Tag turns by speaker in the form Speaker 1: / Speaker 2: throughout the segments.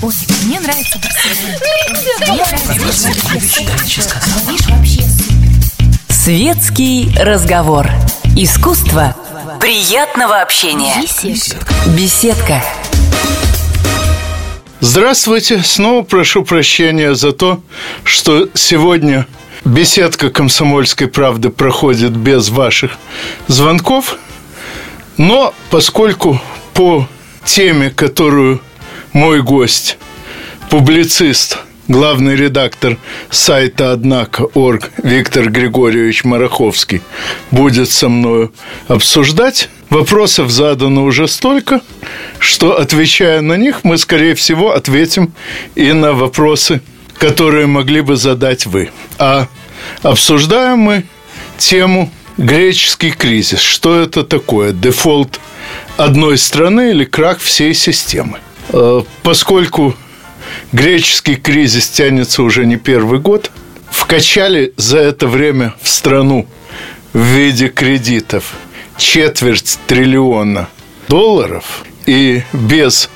Speaker 1: Ой, мне нравится
Speaker 2: Светский разговор. Искусство приятного общения.
Speaker 1: Беседка.
Speaker 2: Беседка.
Speaker 3: Здравствуйте. Снова прошу прощения за то, что сегодня беседка «Комсомольской правды» проходит без ваших звонков. Но поскольку по теме, которую мой гость, публицист, главный редактор сайта «Однако.орг» Виктор Григорьевич Мараховский будет со мною обсуждать. Вопросов задано уже столько, что, отвечая на них, мы, скорее всего, ответим и на вопросы, которые могли бы задать вы. А обсуждаем мы тему греческий кризис. Что это такое? Дефолт одной страны или крах всей системы? Э, Поскольку греческий кризис тянется уже не первый год, вкачали за это время в страну в виде кредитов четверть триллиона долларов и без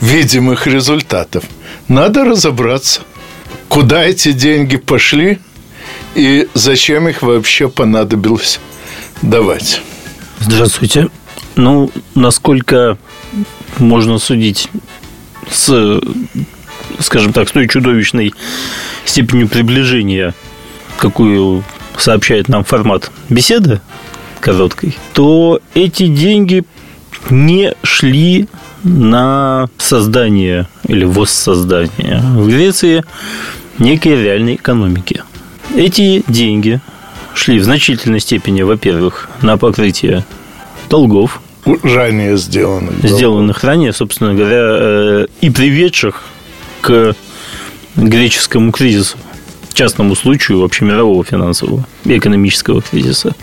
Speaker 3: видимых результатов. Надо разобраться, куда эти деньги пошли и зачем их вообще понадобилось давать.
Speaker 4: Здравствуйте. Ну, насколько можно судить с, скажем так, с той чудовищной степенью приближения, какую сообщает нам формат беседы короткой, то эти деньги не шли на создание или воссоздание в Греции некой реальной экономики. Эти деньги шли в значительной степени, во-первых, на покрытие долгов,
Speaker 3: Ранее сделано.
Speaker 4: сделанных ранее, собственно говоря, э, и приведших к греческому кризису, частному случаю общемирового финансового и экономического кризиса.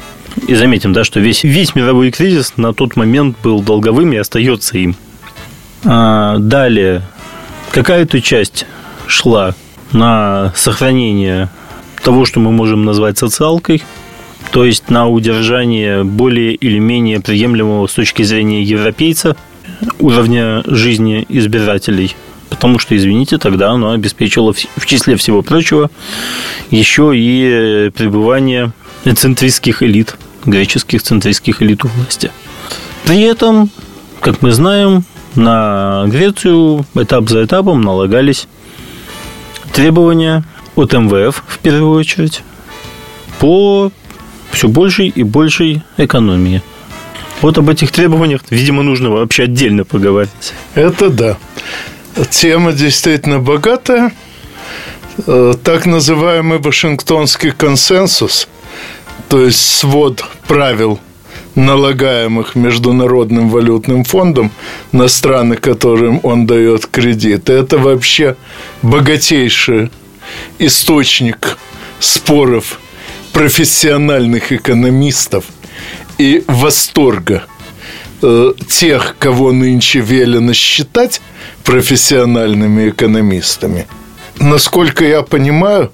Speaker 4: И заметим, да, что весь, весь мировой кризис на тот момент был долговым и остается им. А далее, какая-то часть шла на сохранение того, что мы можем назвать социалкой, то есть на удержание более или менее приемлемого с точки зрения европейца уровня жизни избирателей. Потому что, извините, тогда оно обеспечило в числе всего прочего еще и пребывание центристских элит, греческих центристских элит у власти. При этом, как мы знаем, на Грецию этап за этапом налагались требования от МВФ в первую очередь по все большей и большей экономии. Вот об этих требованиях, видимо, нужно вообще отдельно поговорить.
Speaker 3: Это да. Тема действительно богатая. Э, Так называемый Вашингтонский консенсус, то есть свод правил, налагаемых Международным валютным фондом на страны, которым он дает кредит, это вообще богатейший источник споров профессиональных экономистов и восторга э, тех, кого нынче велено считать профессиональными экономистами. Насколько я понимаю,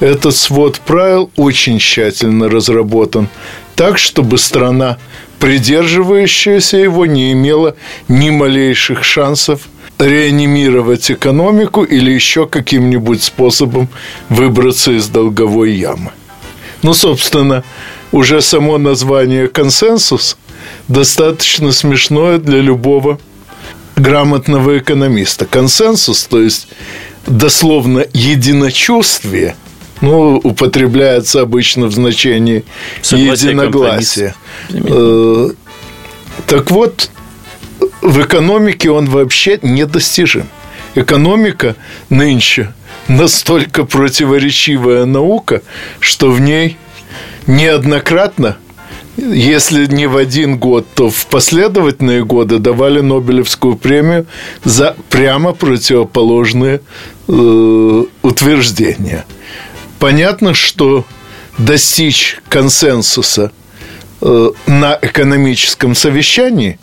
Speaker 3: этот свод правил очень тщательно разработан так, чтобы страна, придерживающаяся его, не имела ни малейших шансов реанимировать экономику или еще каким-нибудь способом выбраться из долговой ямы. Ну, собственно, уже само название «консенсус» достаточно смешное для любого грамотного экономиста. Консенсус, то есть дословно единочувствие, ну, употребляется обычно в значении
Speaker 4: Согласие,
Speaker 3: единогласия. Э, Так вот, в экономике он вообще недостижим. Экономика нынче настолько противоречивая наука, что в ней неоднократно, если не в один год, то в последовательные годы давали Нобелевскую премию за прямо противоположные э, утверждения. Понятно, что достичь консенсуса э, на экономическом совещании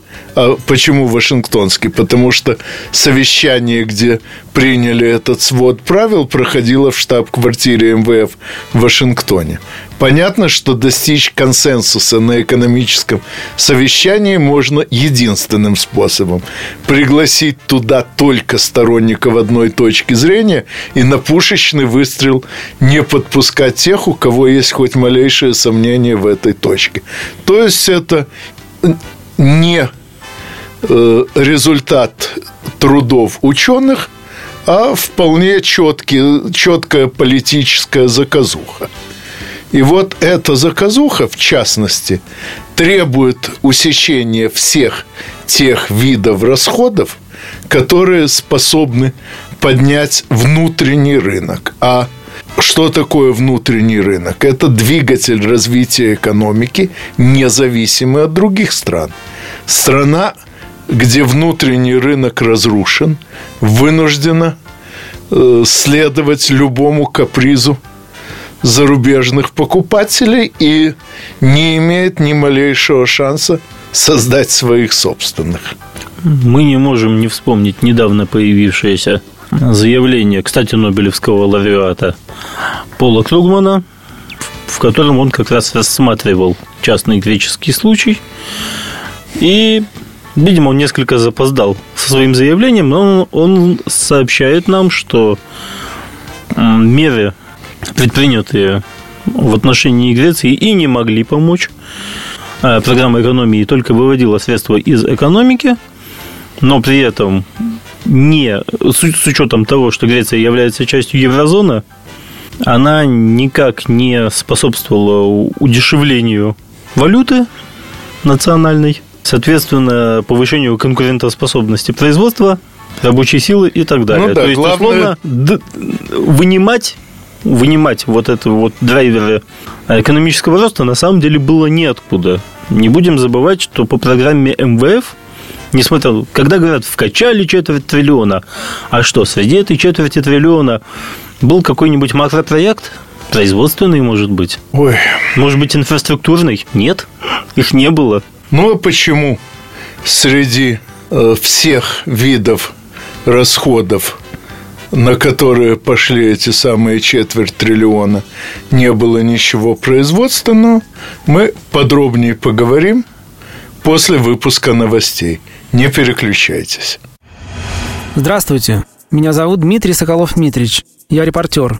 Speaker 3: почему Вашингтонский? Потому что совещание, где приняли этот свод правил, проходило в штаб-квартире МВФ в Вашингтоне. Понятно, что достичь консенсуса на экономическом совещании можно единственным способом – пригласить туда только сторонников одной точки зрения и на пушечный выстрел не подпускать тех, у кого есть хоть малейшее сомнение в этой точке. То есть это не результат трудов ученых, а вполне четкий, четкая политическая заказуха. И вот эта заказуха, в частности, требует усечения всех тех видов расходов, которые способны поднять внутренний рынок. А что такое внутренний рынок? Это двигатель развития экономики, независимый от других стран. Страна, где внутренний рынок разрушен, вынуждена э, следовать любому капризу зарубежных покупателей и не имеет ни малейшего шанса создать своих собственных.
Speaker 4: Мы не можем не вспомнить недавно появившееся заявление, кстати, Нобелевского лауреата Пола Кругмана, в котором он как раз рассматривал частный греческий случай. И, видимо, он несколько запоздал со своим заявлением, но он сообщает нам, что меры, предпринятые в отношении Греции, и не могли помочь. А программа экономии только выводила средства из экономики, но при этом не с учетом того, что Греция является частью еврозоны, она никак не способствовала удешевлению валюты национальной, соответственно, повышению конкурентоспособности производства, рабочей силы и так далее.
Speaker 3: Ну, да,
Speaker 4: То есть, главное... условно, вынимать вынимать вот это вот драйверы экономического роста на самом деле было неоткуда. Не будем забывать, что по программе МВФ Несмотря, когда говорят, вкачали четверть триллиона, а что, среди этой четверти триллиона был какой-нибудь макропроект? Производственный, может быть?
Speaker 3: Ой.
Speaker 4: Может быть, инфраструктурный? Нет, их не было.
Speaker 3: Ну, а почему среди э, всех видов расходов на которые пошли эти самые четверть триллиона, не было ничего производственного, мы подробнее поговорим после выпуска новостей. Не переключайтесь.
Speaker 1: Здравствуйте. Меня зовут Дмитрий Соколов-Дмитрич. Я репортер.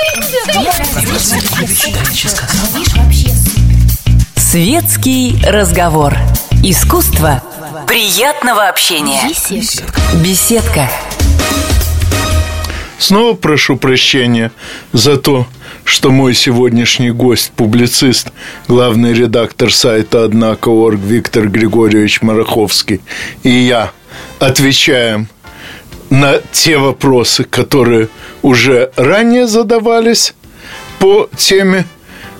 Speaker 2: Светский разговор. Искусство приятного общения.
Speaker 5: Беседка.
Speaker 3: Снова прошу прощения за то, что мой сегодняшний гость, публицист, главный редактор сайта «Однако.орг» Виктор Григорьевич Мараховский и я отвечаем на те вопросы, которые уже ранее задавались по теме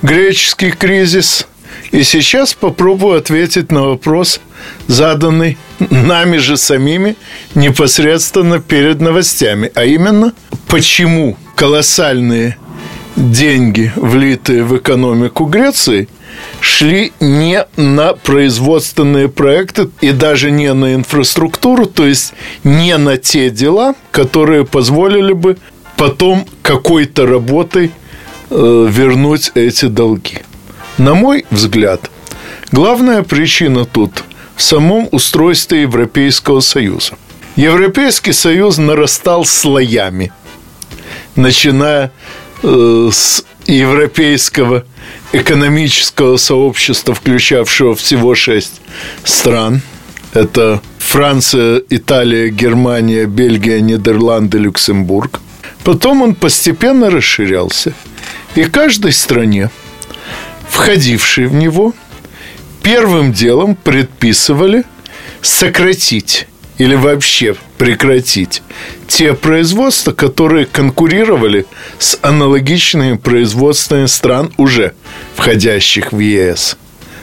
Speaker 3: «Греческий кризис». И сейчас попробую ответить на вопрос, заданный нами же самими непосредственно перед новостями, а именно, почему колоссальные деньги, влитые в экономику Греции, шли не на производственные проекты и даже не на инфраструктуру, то есть не на те дела, которые позволили бы потом какой-то работой э, вернуть эти долги. На мой взгляд, главная причина тут в самом устройстве Европейского Союза. Европейский Союз нарастал слоями, начиная с европейского экономического сообщества, включавшего всего шесть стран. Это Франция, Италия, Германия, Бельгия, Нидерланды, Люксембург. Потом он постепенно расширялся. И каждой стране, входившей в него, первым делом предписывали сократить или вообще прекратить те производства, которые конкурировали с аналогичными производствами стран, уже входящих в ЕС.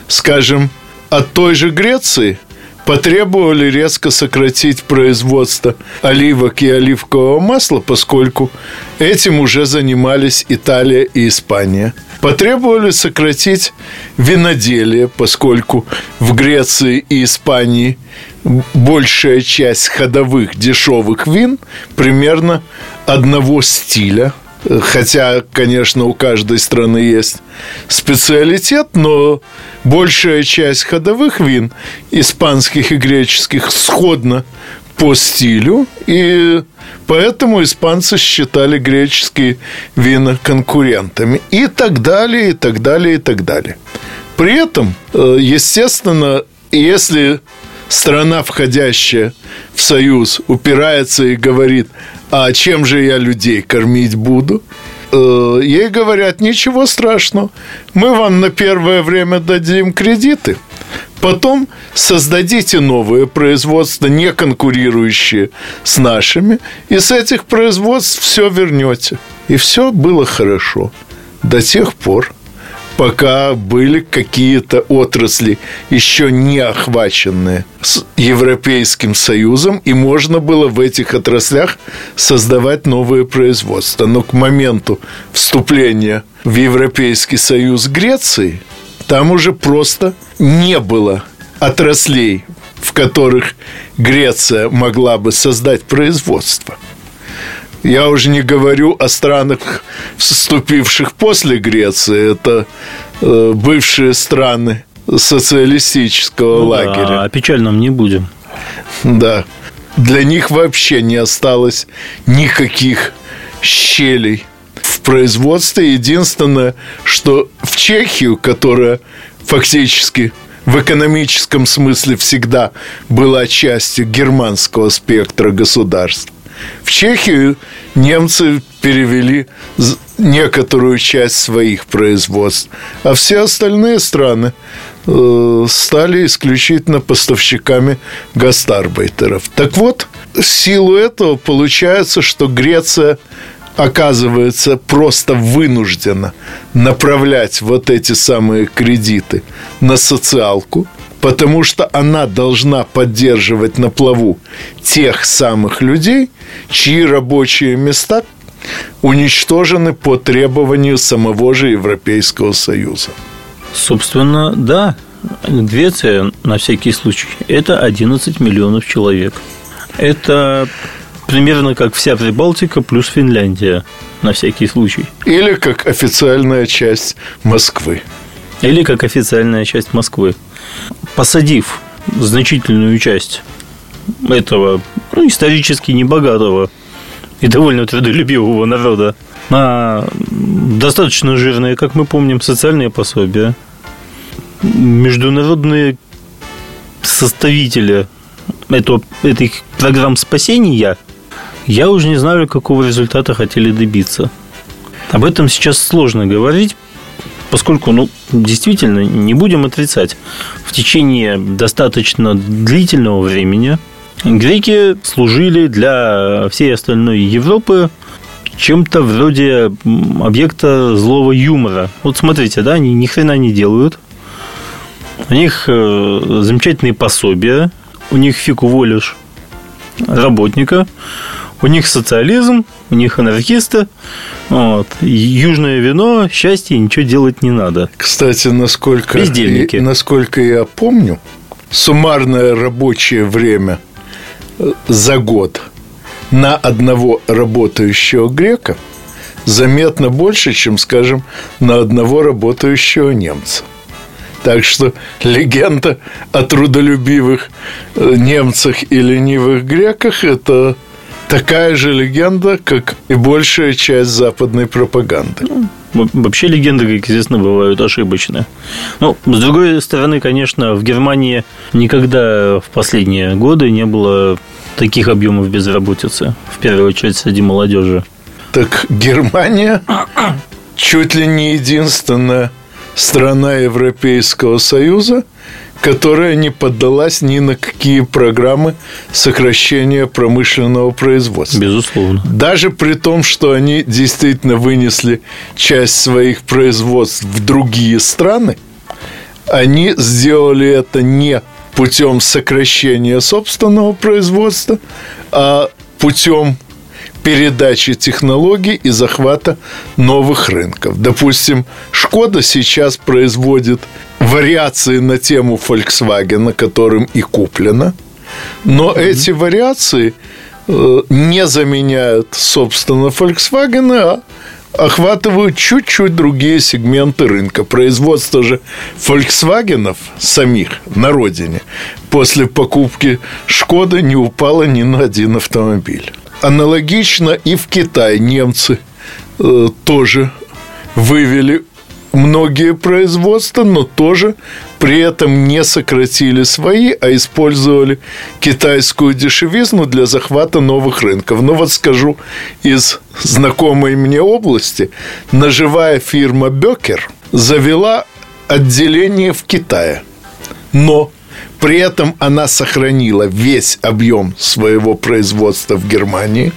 Speaker 3: Скажем, от той же Греции потребовали резко сократить производство оливок и оливкового масла, поскольку этим уже занимались Италия и Испания. Потребовали сократить виноделие, поскольку в Греции и Испании большая часть ходовых дешевых вин примерно одного стиля – Хотя, конечно, у каждой страны есть специалитет, но большая часть ходовых вин, испанских и греческих, сходна по стилю, и поэтому испанцы считали греческие вина конкурентами. И так далее, и так далее, и так далее. При этом, э, естественно, если страна, входящая в Союз, упирается и говорит, а чем же я людей кормить буду? Э, ей говорят, ничего страшного, мы вам на первое время дадим кредиты, потом создадите новые производства, не конкурирующие с нашими, и с этих производств все вернете. И все было хорошо до тех пор, пока были какие-то отрасли еще не охваченные с Европейским Союзом, и можно было в этих отраслях создавать новые производства. Но к моменту вступления в Европейский Союз Греции там уже просто не было отраслей, в которых Греция могла бы создать производство – я уже не говорю о странах, вступивших после Греции. Это э, бывшие страны социалистического ну, лагеря. Да,
Speaker 4: о печальном не будем.
Speaker 3: Да. Для них вообще не осталось никаких щелей в производстве. Единственное, что в Чехию, которая фактически в экономическом смысле всегда была частью германского спектра государств, в Чехию немцы перевели некоторую часть своих производств, а все остальные страны э, стали исключительно поставщиками гастарбайтеров. Так вот, в силу этого получается, что Греция оказывается просто вынуждена направлять вот эти самые кредиты на социалку – потому что она должна поддерживать на плаву тех самых людей, чьи рабочие места уничтожены по требованию самого же Европейского Союза.
Speaker 4: Собственно, да. Греция, на всякий случай, это 11 миллионов человек. Это примерно как вся Прибалтика плюс Финляндия, на всякий случай.
Speaker 3: Или как официальная часть Москвы.
Speaker 4: Или как официальная часть Москвы посадив значительную часть этого ну, исторически небогатого и довольно трудолюбивого народа на достаточно жирные, как мы помним, социальные пособия, международные составители этого, этих программ спасения, я уже не знаю, какого результата хотели добиться. Об этом сейчас сложно говорить, поскольку, ну, действительно, не будем отрицать, в течение достаточно длительного времени греки служили для всей остальной Европы чем-то вроде объекта злого юмора. Вот смотрите, да, они ни хрена не делают. У них э, замечательные пособия, у них фиг уволишь работника, у них социализм, у них анархисты. Вот. Южное вино, счастье, ничего делать не надо.
Speaker 3: Кстати, насколько, и, насколько я помню, суммарное рабочее время э, за год на одного работающего грека заметно больше, чем, скажем, на одного работающего немца. Так что легенда о трудолюбивых э, немцах и ленивых греках – это такая же легенда, как и большая часть западной пропаганды.
Speaker 4: Ну, вообще легенды, как известно, бывают ошибочны. Ну, с другой стороны, конечно, в Германии никогда в последние годы не было таких объемов безработицы, в первую очередь среди молодежи.
Speaker 3: Так Германия чуть ли не единственная страна Европейского Союза, которая не поддалась ни на какие программы сокращения промышленного производства.
Speaker 4: Безусловно.
Speaker 3: Даже при том, что они действительно вынесли часть своих производств в другие страны, они сделали это не путем сокращения собственного производства, а путем передачи технологий и захвата новых рынков. Допустим, Шкода сейчас производит вариации на тему Volkswagen, которым и куплено, но mm-hmm. эти вариации э, не заменяют, собственно, Volkswagen, а охватывают чуть-чуть другие сегменты рынка. Производство же Volkswagen самих на родине после покупки Шкоды не упало ни на один автомобиль. Аналогично и в Китае немцы э, тоже вывели многие производства, но тоже при этом не сократили свои, а использовали китайскую дешевизну для захвата новых рынков. Но вот скажу из знакомой мне области, наживая фирма Бекер завела отделение в Китае. Но при этом она сохранила весь объем своего производства в Германии,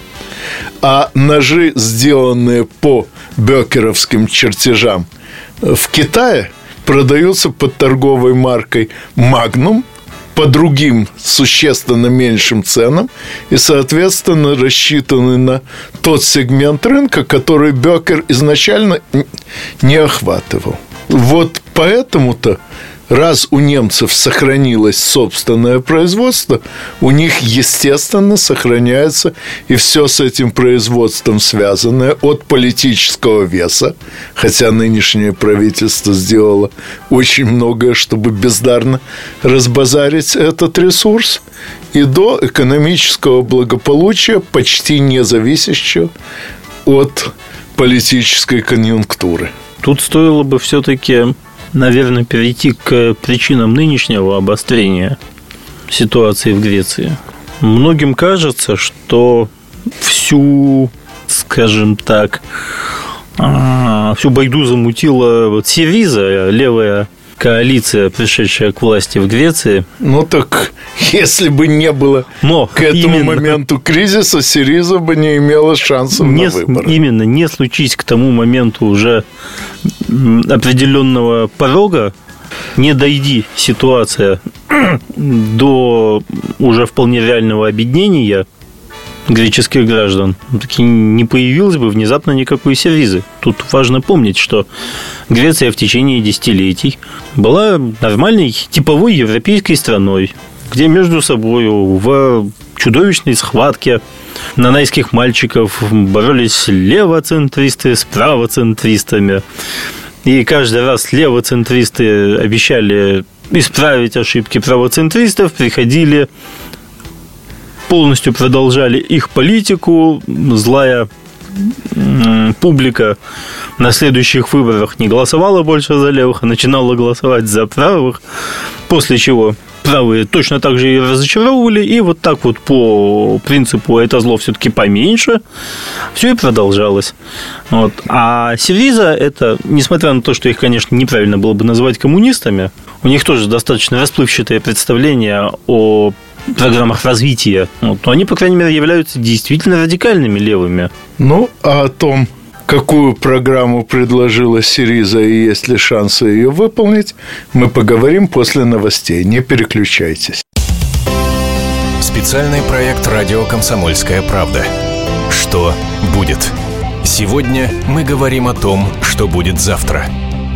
Speaker 3: а ножи, сделанные по бекеровским чертежам в Китае, продаются под торговой маркой «Магнум», по другим существенно меньшим ценам и, соответственно, рассчитаны на тот сегмент рынка, который Бекер изначально не охватывал. Вот поэтому-то раз у немцев сохранилось собственное производство, у них, естественно, сохраняется и все с этим производством связанное от политического веса, хотя нынешнее правительство сделало очень многое, чтобы бездарно разбазарить этот ресурс, и до экономического благополучия, почти не зависящего от политической конъюнктуры.
Speaker 4: Тут стоило бы все-таки наверное, перейти к причинам нынешнего обострения ситуации в Греции. Многим кажется, что всю, скажем так, а, всю байду замутила вот Сириза, левая коалиция, пришедшая к власти в Греции.
Speaker 3: Ну так, если бы не было Но к этому именно, моменту кризиса, Сириза бы не имела шансов
Speaker 4: не,
Speaker 3: на выборы.
Speaker 4: Именно, не случись к тому моменту уже определенного порога, не дойди ситуация до уже вполне реального объединения – греческих граждан, таки не появилось бы внезапно никакой сервизы. Тут важно помнить, что Греция в течение десятилетий была нормальной типовой европейской страной, где между собой в чудовищной схватке нанайских мальчиков боролись левоцентристы с правоцентристами. И каждый раз левоцентристы обещали исправить ошибки правоцентристов, приходили полностью продолжали их политику. Злая публика на следующих выборах не голосовала больше за левых, а начинала голосовать за правых, после чего правые точно так же и разочаровывали, и вот так вот по принципу это зло все-таки поменьше, все и продолжалось. Вот. А Сириза это, несмотря на то, что их, конечно, неправильно было бы называть коммунистами, у них тоже достаточно расплывчатое представление о программах развития, вот, но они, по крайней мере, являются действительно радикальными левыми.
Speaker 3: Ну, а о том, какую программу предложила Сириза и есть ли шансы ее выполнить, мы поговорим после новостей. Не переключайтесь.
Speaker 6: Специальный проект «Радио Комсомольская правда». Что будет? Сегодня мы говорим о том, что будет завтра –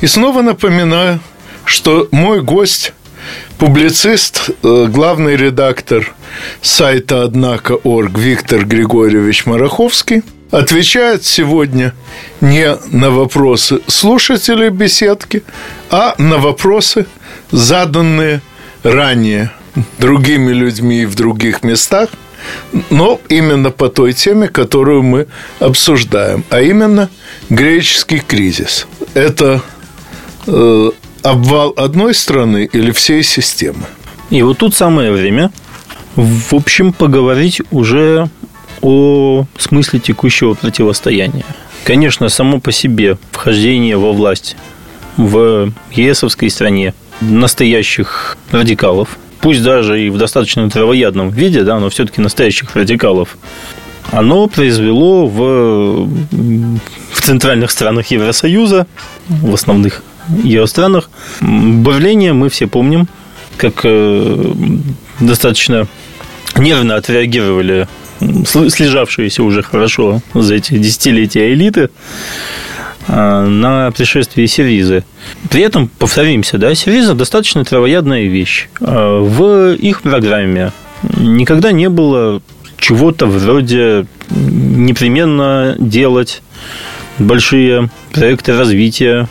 Speaker 3: И снова напоминаю, что мой гость публицист, э, главный редактор сайта «Однако.орг» Виктор Григорьевич Мараховский отвечает сегодня не на вопросы слушателей беседки, а на вопросы заданные ранее другими людьми в других местах, но именно по той теме, которую мы обсуждаем, а именно греческий кризис. Это обвал одной страны или всей системы?
Speaker 4: И вот тут самое время, в общем, поговорить уже о смысле текущего противостояния. Конечно, само по себе вхождение во власть в ЕСовской стране настоящих радикалов, пусть даже и в достаточно травоядном виде, да, но все-таки настоящих радикалов, оно произвело в, в центральных странах Евросоюза, в основных ее странах, давление мы все помним, как э, достаточно нервно отреагировали слежавшиеся уже хорошо за эти десятилетия элиты э, на пришествие Сиризы. При этом, повторимся, да, Сириза достаточно травоядная вещь. Э, в их программе никогда не было чего-то вроде непременно делать большие проекты развития,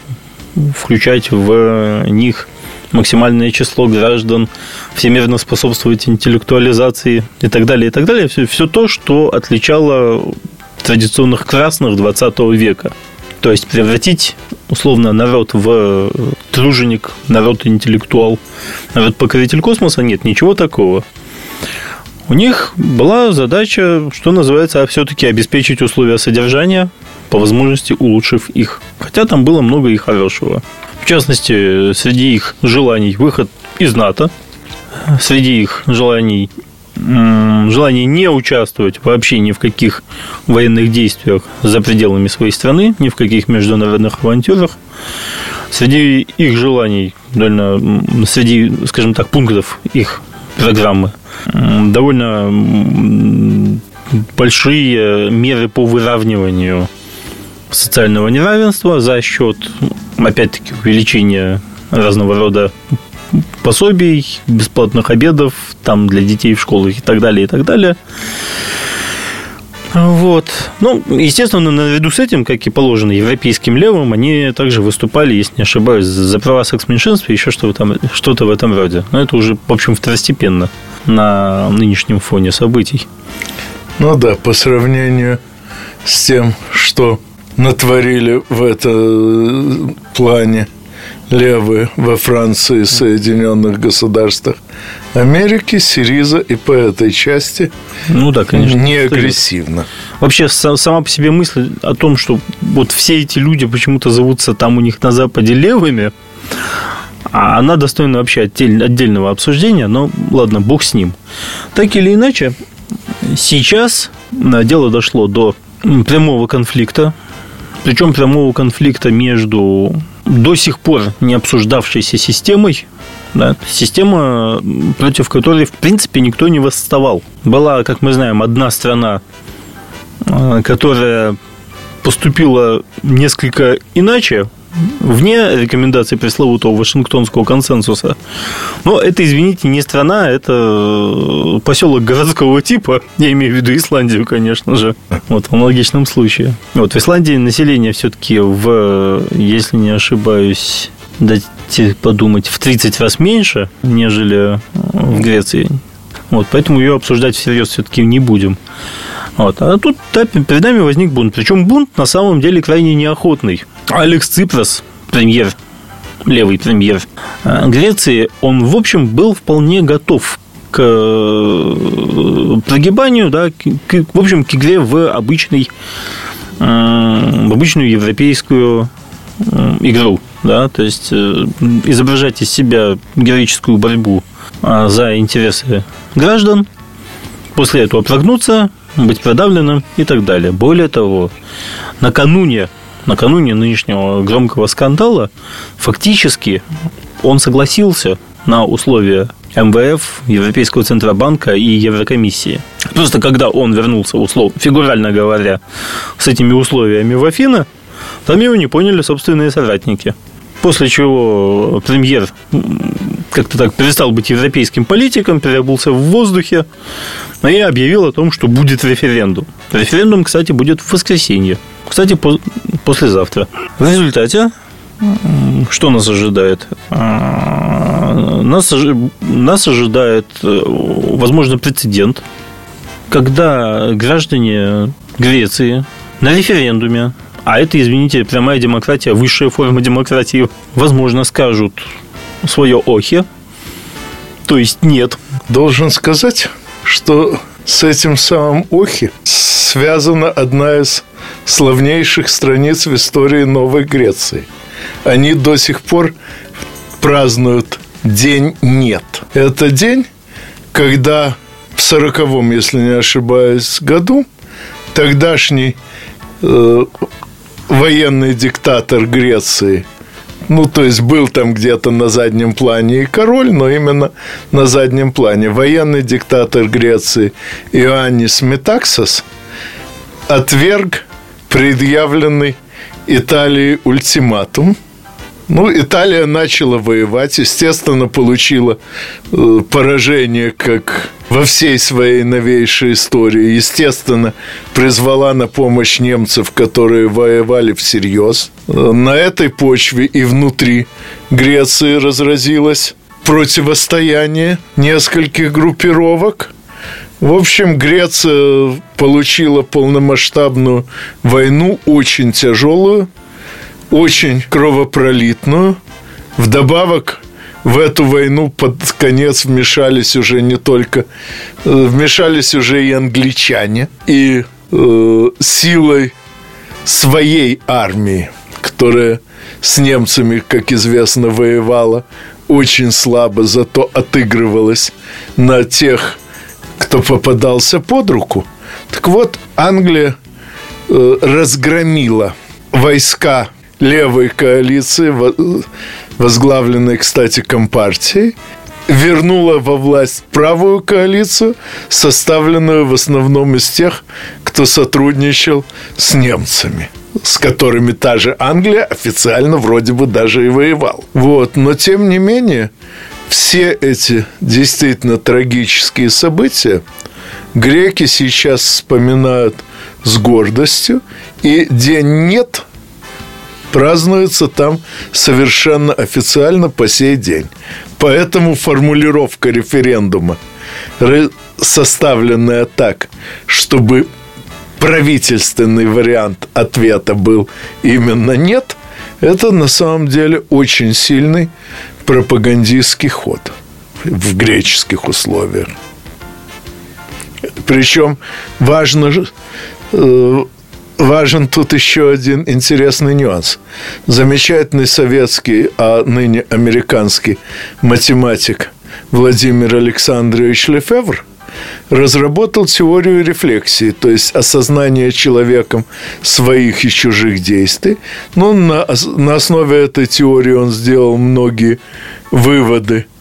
Speaker 4: включать в них максимальное число граждан, всемирно способствовать интеллектуализации и так далее, и так далее. Все, все то, что отличало традиционных красных 20 века. То есть превратить условно народ в труженик, народ интеллектуал, народ покоритель космоса, нет, ничего такого. У них была задача, что называется, все-таки обеспечить условия содержания, по возможности улучшив их. Хотя там было много и хорошего. В частности, среди их желаний выход из НАТО, среди их желаний желание не участвовать вообще ни в каких военных действиях за пределами своей страны, ни в каких международных авантюрах. Среди их желаний, довольно, среди, скажем так, пунктов их программы довольно большие меры по выравниванию социального неравенства за счет, опять-таки, увеличения разного рода пособий, бесплатных обедов там для детей в школах и так далее, и так далее. Вот. Ну, естественно, наряду с этим, как и положено европейским левым, они также выступали, если не ошибаюсь, за права секс-меньшинства, еще что-то, там, что-то в этом роде. Но это уже, в общем, второстепенно на нынешнем фоне событий.
Speaker 3: Ну да, по сравнению с тем, что натворили в этом плане левые во Франции и Соединенных Государствах Америки, Сириза и по этой части
Speaker 4: ну, да, конечно,
Speaker 3: не агрессивно.
Speaker 4: Вообще сама по себе мысль о том, что вот все эти люди почему-то зовутся там у них на Западе левыми, а она достойна вообще отдельного обсуждения, но ладно, бог с ним. Так или иначе, сейчас дело дошло до прямого конфликта причем прямого конфликта между до сих пор не обсуждавшейся системой, да, система, против которой, в принципе, никто не восставал. Была, как мы знаем, одна страна, э, которая поступила несколько иначе, вне рекомендаций пресловутого Вашингтонского консенсуса. Но это, извините, не страна, это поселок городского типа. Я имею в виду Исландию, конечно же. Вот в аналогичном случае. Вот в Исландии население все-таки в, если не ошибаюсь, дайте подумать, в 30 раз меньше, нежели в Греции. Вот, поэтому ее обсуждать всерьез все-таки не будем. Вот. А тут да, перед нами возник бунт. Причем бунт на самом деле крайне неохотный. Алекс Ципрас, премьер, левый премьер э, Греции, он, в общем, был вполне готов к э, прогибанию, да, к, в общем, к игре в обычный, э, в обычную европейскую игру, да, то есть изображать из себя героическую борьбу за интересы граждан, после этого прогнуться, быть продавленным и так далее. Более того, накануне, накануне нынешнего громкого скандала фактически он согласился на условия МВФ, Европейского Центробанка и Еврокомиссии. Просто когда он вернулся, услов, фигурально говоря, с этими условиями в Афины, там его не поняли собственные соратники. После чего премьер как-то так перестал быть европейским политиком, переобулся в воздухе и объявил о том, что будет референдум. Референдум, кстати, будет в воскресенье. Кстати, по- послезавтра. В результате что нас ожидает? А, нас, нас ожидает, э, возможно, прецедент, когда граждане Греции на референдуме, а это, извините, прямая демократия, высшая форма демократии, возможно, скажут свое охи, то есть нет.
Speaker 3: Должен сказать, что с этим самым охи связана одна из славнейших страниц в истории Новой Греции. Они до сих пор празднуют День нет. Это день, когда в сороковом, если не ошибаюсь, году тогдашний э, военный диктатор Греции – ну, то есть был там где-то на заднем плане и король, но именно на заднем плане. Военный диктатор Греции Иоаннис Метаксос отверг предъявленный Италии ультиматум – ну, Италия начала воевать, естественно, получила э, поражение, как во всей своей новейшей истории. Естественно, призвала на помощь немцев, которые воевали всерьез. На этой почве и внутри Греции разразилось противостояние нескольких группировок. В общем, Греция получила полномасштабную войну, очень тяжелую – очень кровопролитную. Вдобавок в эту войну под конец вмешались уже не только э, вмешались уже и англичане и э, силой своей армии, которая с немцами, как известно, воевала очень слабо, зато отыгрывалась на тех, кто попадался под руку. Так вот, Англия э, разгромила войска левой коалиции, возглавленной, кстати, Компартией, вернула во власть правую коалицию, составленную в основном из тех, кто сотрудничал с немцами с которыми та же Англия официально вроде бы даже и воевал. Вот. Но, тем не менее, все эти действительно трагические события греки сейчас вспоминают с гордостью, и день «нет» празднуется там совершенно официально по сей день. Поэтому формулировка референдума, составленная так, чтобы правительственный вариант ответа был именно «нет», это на самом деле очень сильный пропагандистский ход в греческих условиях. Причем важно э, важен тут еще один интересный нюанс. Замечательный советский, а ныне американский математик Владимир Александрович Лефевр разработал теорию рефлексии, то есть осознание человеком своих и чужих действий. Но на, на основе этой теории он сделал многие выводы –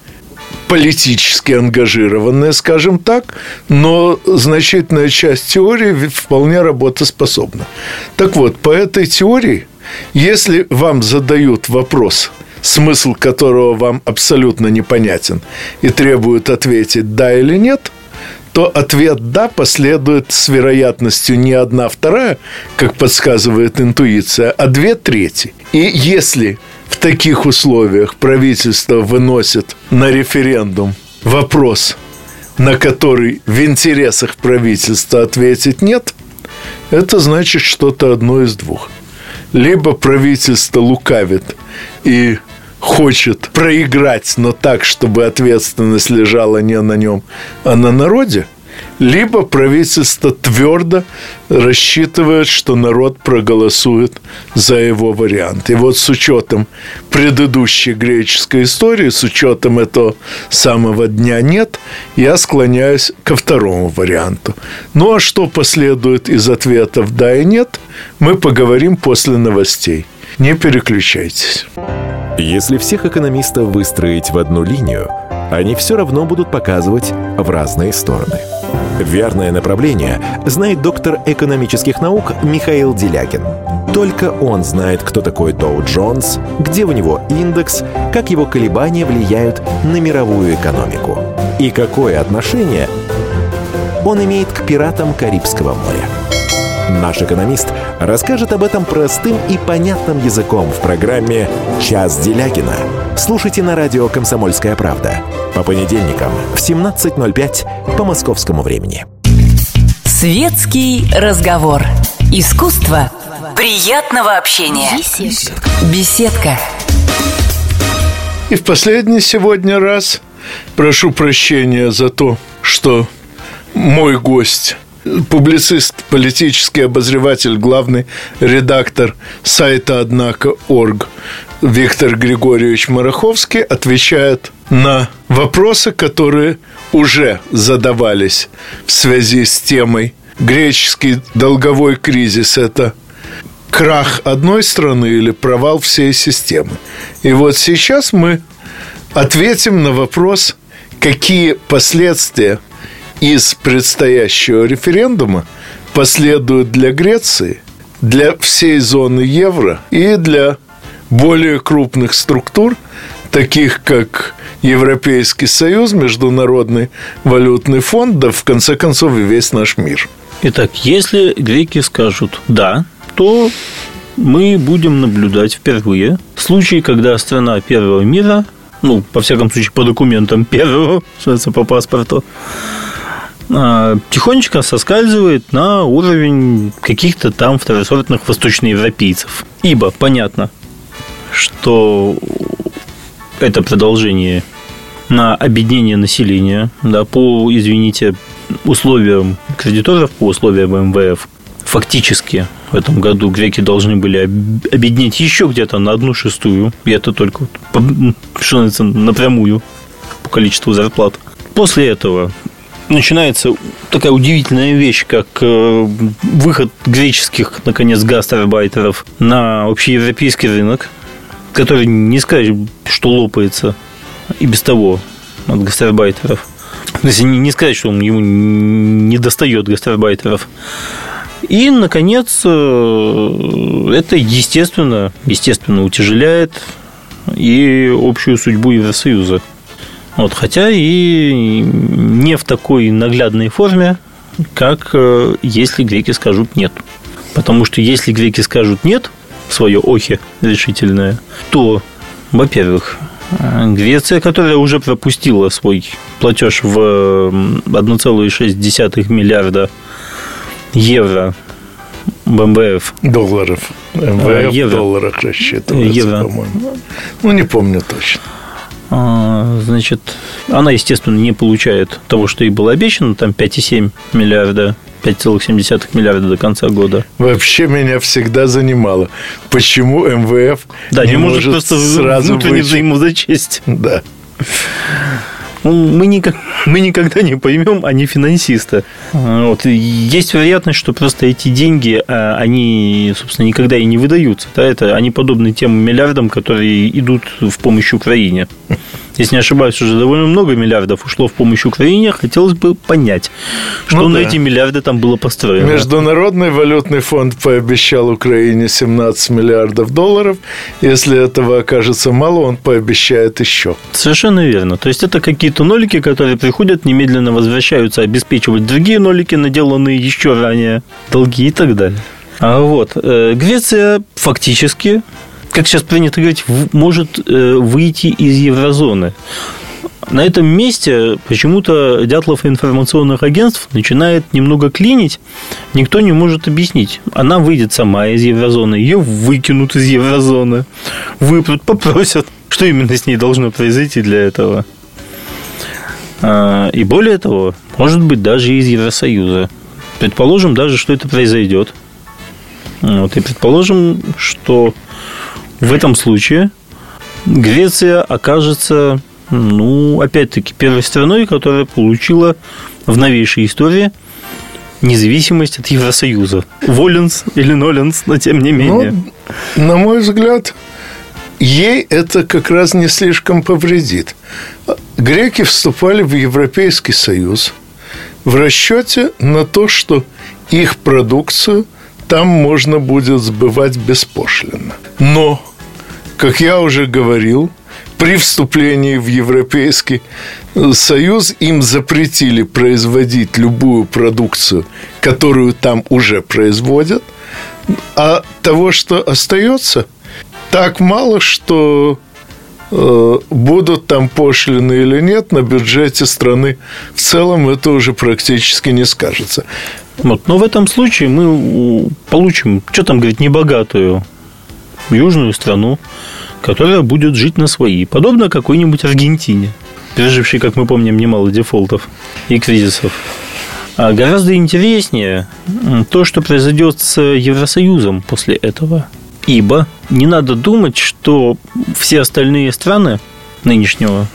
Speaker 3: политически ангажированная, скажем так, но значительная часть теории вполне работоспособна. Так вот, по этой теории, если вам задают вопрос, смысл которого вам абсолютно непонятен, и требуют ответить «да» или «нет», то ответ «да» последует с вероятностью не одна вторая, как подсказывает интуиция, а две трети. И если в таких условиях правительство выносит на референдум вопрос, на который в интересах правительства ответить нет, это значит что-то одно из двух. Либо правительство лукавит и хочет проиграть, но так, чтобы ответственность лежала не на нем, а на народе – либо правительство твердо рассчитывает, что народ проголосует за его вариант. И вот с учетом предыдущей греческой истории, с учетом этого самого дня нет, я склоняюсь ко второму варианту. Ну а что последует из ответов «да» и «нет», мы поговорим после новостей. Не переключайтесь.
Speaker 6: Если всех экономистов выстроить в одну линию, они все равно будут показывать в разные стороны – Верное направление знает доктор экономических наук Михаил Делягин. Только он знает, кто такой Доу Джонс, где у него индекс, как его колебания влияют на мировую экономику и какое отношение он имеет к пиратам Карибского моря. Наш экономист расскажет об этом простым и понятным языком в программе «Час Делягина». Слушайте на радио «Комсомольская правда» по понедельникам в 17.05 по московскому времени.
Speaker 2: Светский разговор. Искусство приятного общения. Беседка. Беседка.
Speaker 3: И в последний сегодня раз прошу прощения за то, что мой гость публицист, политический обозреватель, главный редактор сайта «Однако. Орг» Виктор Григорьевич Мараховский отвечает на вопросы, которые уже задавались в связи с темой греческий долговой кризис – это крах одной страны или провал всей системы. И вот сейчас мы ответим на вопрос, какие последствия из предстоящего референдума последуют для Греции, для всей зоны евро и для более крупных структур, таких как Европейский Союз, Международный валютный фонд, да в конце концов и весь наш мир.
Speaker 4: Итак, если греки скажут «да», то мы будем наблюдать впервые случаи, когда страна первого мира, ну, по всяком случае, по документам первого, что по паспорту, тихонечко соскальзывает на уровень каких-то там второсортных восточноевропейцев. Ибо понятно, что это продолжение на объединение населения, да, по, извините, условиям кредиторов, по условиям МВФ. Фактически в этом году греки должны были объединить еще где-то на одну шестую, это только, что называется, напрямую по количеству зарплат. После этого начинается такая удивительная вещь, как э, выход греческих, наконец, гастарбайтеров на общеевропейский рынок, который не сказать, что лопается и без того от гастарбайтеров. То есть не сказать, что он ему не достает гастарбайтеров. И, наконец, э, это естественно, естественно утяжеляет и общую судьбу Евросоюза. Вот, хотя и не в такой наглядной форме, как э, если греки скажут нет. Потому что если греки скажут нет, свое охи решительное, то, во-первых, Греция, которая уже пропустила свой платеж в 1,6 миллиарда евро в МВФ.
Speaker 3: Долларов. МВФ евро. в долларах рассчитывается, евро. по-моему. Ну, не помню точно.
Speaker 4: А, значит, она, естественно, не получает того, что ей было обещано, там 5,7 миллиарда 5,7 миллиарда до конца года.
Speaker 3: Вообще меня всегда занимало, почему МВФ
Speaker 4: да, не, не может, может просто сразу внутренне взаимозачесть.
Speaker 3: Да.
Speaker 4: Ну, мы, никак, мы никогда не поймем, они финансисты. Вот. есть вероятность, что просто эти деньги, а, они, собственно, никогда и не выдаются. Да? Это, они подобны тем миллиардам, которые идут в помощь Украине. Если не ошибаюсь, уже довольно много миллиардов ушло в помощь Украине. Хотелось бы понять, что ну, на да. эти миллиарды там было построено.
Speaker 3: Международный валютный фонд пообещал Украине 17 миллиардов долларов. Если этого окажется мало, он пообещает еще.
Speaker 4: Совершенно верно. То есть это какие-то нолики, которые приходят, немедленно возвращаются обеспечивать другие нолики, наделанные еще ранее, долги и так далее. А вот э, Греция фактически как сейчас принято говорить, может э, выйти из еврозоны. На этом месте почему-то Дятлов информационных агентств начинает немного клинить. Никто не может объяснить. Она выйдет сама из еврозоны, ее выкинут из еврозоны, выпрут, попросят. Что именно с ней должно произойти для этого? А, и более того, может быть, даже из Евросоюза. Предположим даже, что это произойдет. Вот, и предположим, что в этом случае Греция окажется, ну, опять-таки, первой страной, которая получила в новейшей истории независимость от Евросоюза. Воленс или Ноленс, но тем не менее.
Speaker 3: Ну, на мой взгляд, ей это как раз не слишком повредит. Греки вступали в Европейский Союз в расчете на то, что их продукцию – там можно будет сбывать беспошлино. Но, как я уже говорил, при вступлении в Европейский Союз им запретили производить любую продукцию, которую там уже производят, а того, что остается, так мало, что э, будут там пошлины или нет, на бюджете страны в целом это уже практически не скажется.
Speaker 4: Вот. Но в этом случае мы получим, что там говорить, небогатую южную страну, которая будет жить на свои, подобно какой-нибудь Аргентине, пережившей, как мы помним, немало дефолтов и кризисов. А гораздо интереснее то, что произойдет с Евросоюзом после этого. Ибо не надо думать, что все остальные страны нынешнего,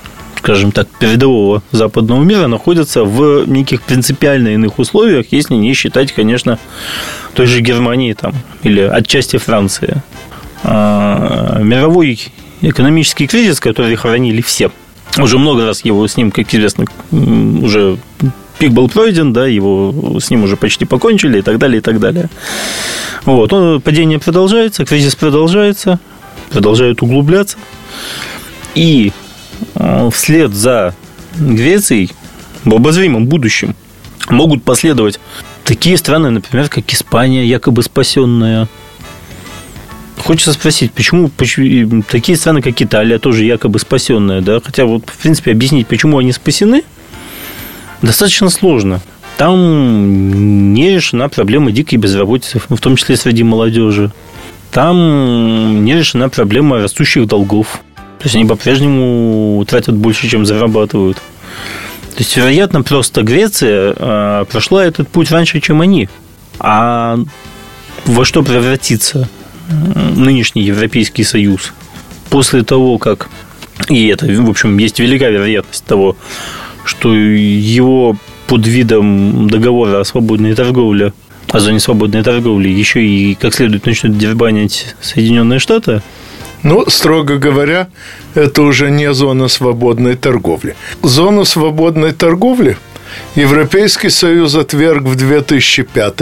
Speaker 4: скажем так, передового западного мира находятся в неких принципиально иных условиях, если не считать, конечно, той же Германии там, или отчасти Франции. А, мировой экономический кризис, который хранили все, уже много раз его с ним, как известно, уже пик был пройден, да, его с ним уже почти покончили и так далее, и так далее. Вот, он, падение продолжается, кризис продолжается, продолжает углубляться. И вслед за Грецией в обозримом будущем могут последовать такие страны, например, как Испания, якобы спасенная, Хочется спросить, почему, почему такие страны, как Италия, тоже якобы спасенная, да? Хотя вот, в принципе, объяснить, почему они спасены, достаточно сложно. Там не решена проблема дикой безработицы, в том числе среди молодежи. Там не решена проблема растущих долгов. То есть они по-прежнему тратят больше, чем зарабатывают. То есть, вероятно, просто Греция а, прошла этот путь раньше, чем они. А во что превратится нынешний Европейский Союз после того, как и это, в общем, есть велика вероятность того, что его под видом договора о свободной торговле, о зоне свободной торговли, еще и как следует начнут дербанить Соединенные Штаты,
Speaker 3: ну, строго говоря, это уже не зона свободной торговли. Зона свободной торговли Европейский Союз отверг в 2005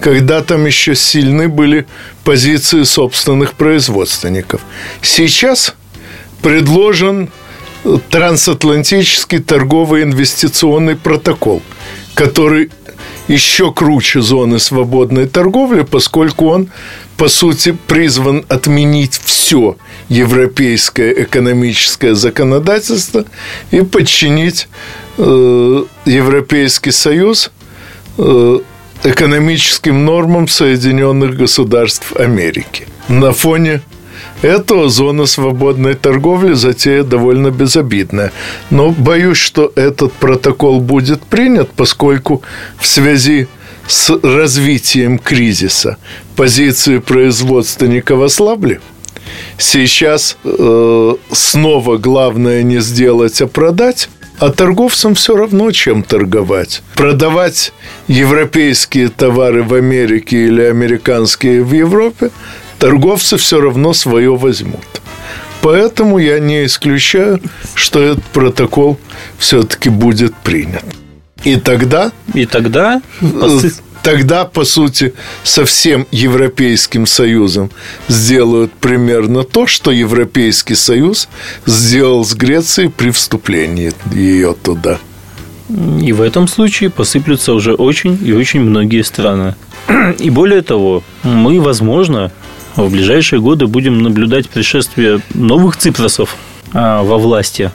Speaker 3: когда там еще сильны были позиции собственных производственников. Сейчас предложен трансатлантический торговый инвестиционный протокол, который еще круче зоны свободной торговли, поскольку он, по сути, призван отменить все европейское экономическое законодательство и подчинить э, Европейский Союз э, экономическим нормам Соединенных Государств Америки. На фоне этого зона свободной торговли затея довольно безобидная. Но боюсь, что этот протокол будет принят, поскольку в связи с развитием кризиса позиции производственников ослабли. Сейчас э, снова главное не сделать, а продать. А торговцам все равно, чем торговать. Продавать европейские товары в Америке или американские в Европе торговцы все равно свое возьмут. Поэтому я не исключаю, что этот протокол все-таки будет принят. И тогда...
Speaker 4: И тогда...
Speaker 3: Тогда, по сути, со всем Европейским Союзом сделают примерно то, что Европейский Союз сделал с Грецией при вступлении ее туда.
Speaker 4: И в этом случае посыплются уже очень и очень многие страны. И более того, мы, возможно, в ближайшие годы будем наблюдать пришествие новых ципросов а, во власти.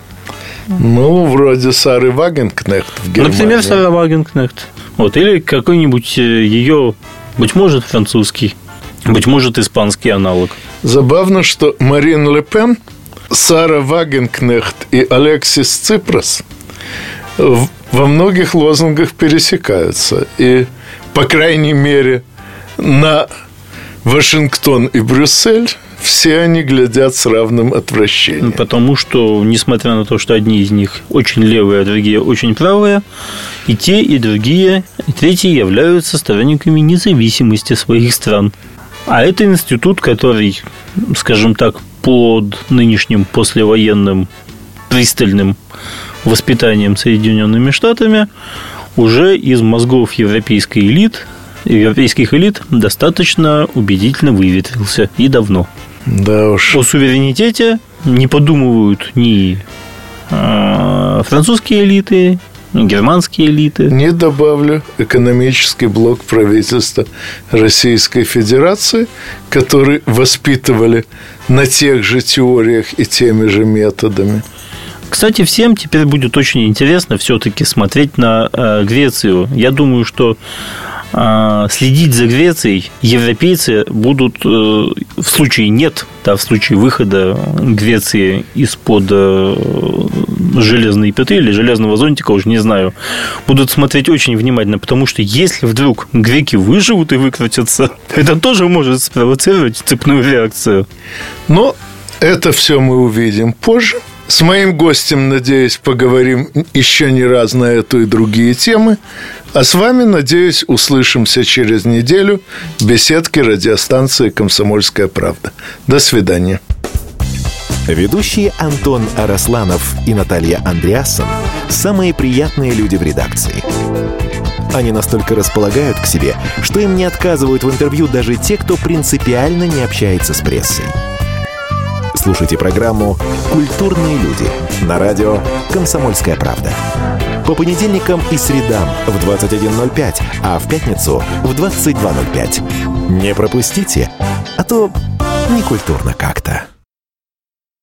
Speaker 3: Ну, вроде Сары Вагенкнехт в Германии.
Speaker 4: Например, Сара Вагенкнехт. Вот, или какой-нибудь э, ее, быть может, французский, быть может, испанский аналог.
Speaker 3: Забавно, что Марин Ле Пен, Сара Вагенкнехт и Алексис Ципрос во многих лозунгах пересекаются. И, по крайней мере, на Вашингтон и Брюссель все они глядят с равным отвращением.
Speaker 4: Потому что, несмотря на то, что одни из них очень левые, а другие очень правые, и те, и другие, и третьи являются сторонниками независимости своих стран. А это институт, который, скажем так, под нынешним послевоенным пристальным воспитанием Соединенными Штатами уже из мозгов европейской элит европейских элит достаточно убедительно выветрился и давно.
Speaker 3: Да уж.
Speaker 4: О суверенитете не подумывают ни э, французские элиты, ни германские элиты.
Speaker 3: Не добавлю экономический блок правительства Российской Федерации, который воспитывали на тех же теориях и теми же методами.
Speaker 4: Кстати, всем теперь будет очень интересно все-таки смотреть на э, Грецию. Я думаю, что следить за Грецией европейцы будут э, в случае нет, да, в случае выхода Греции из-под э, железной пяты или железного зонтика, уже не знаю, будут смотреть очень внимательно, потому что если вдруг греки выживут и выкрутятся, это тоже может спровоцировать цепную реакцию.
Speaker 3: Но это все мы увидим позже. С моим гостем, надеюсь, поговорим еще не раз на эту и другие темы. А с вами, надеюсь, услышимся через неделю в беседке радиостанции «Комсомольская правда». До свидания.
Speaker 6: Ведущие Антон Арасланов и Наталья Андреасон – самые приятные люди в редакции. Они настолько располагают к себе, что им не отказывают в интервью даже те, кто принципиально не общается с прессой. Слушайте программу «Культурные люди» на радио «Комсомольская правда». По понедельникам и средам в 21.05, а в пятницу в 22.05. Не пропустите, а то некультурно как-то.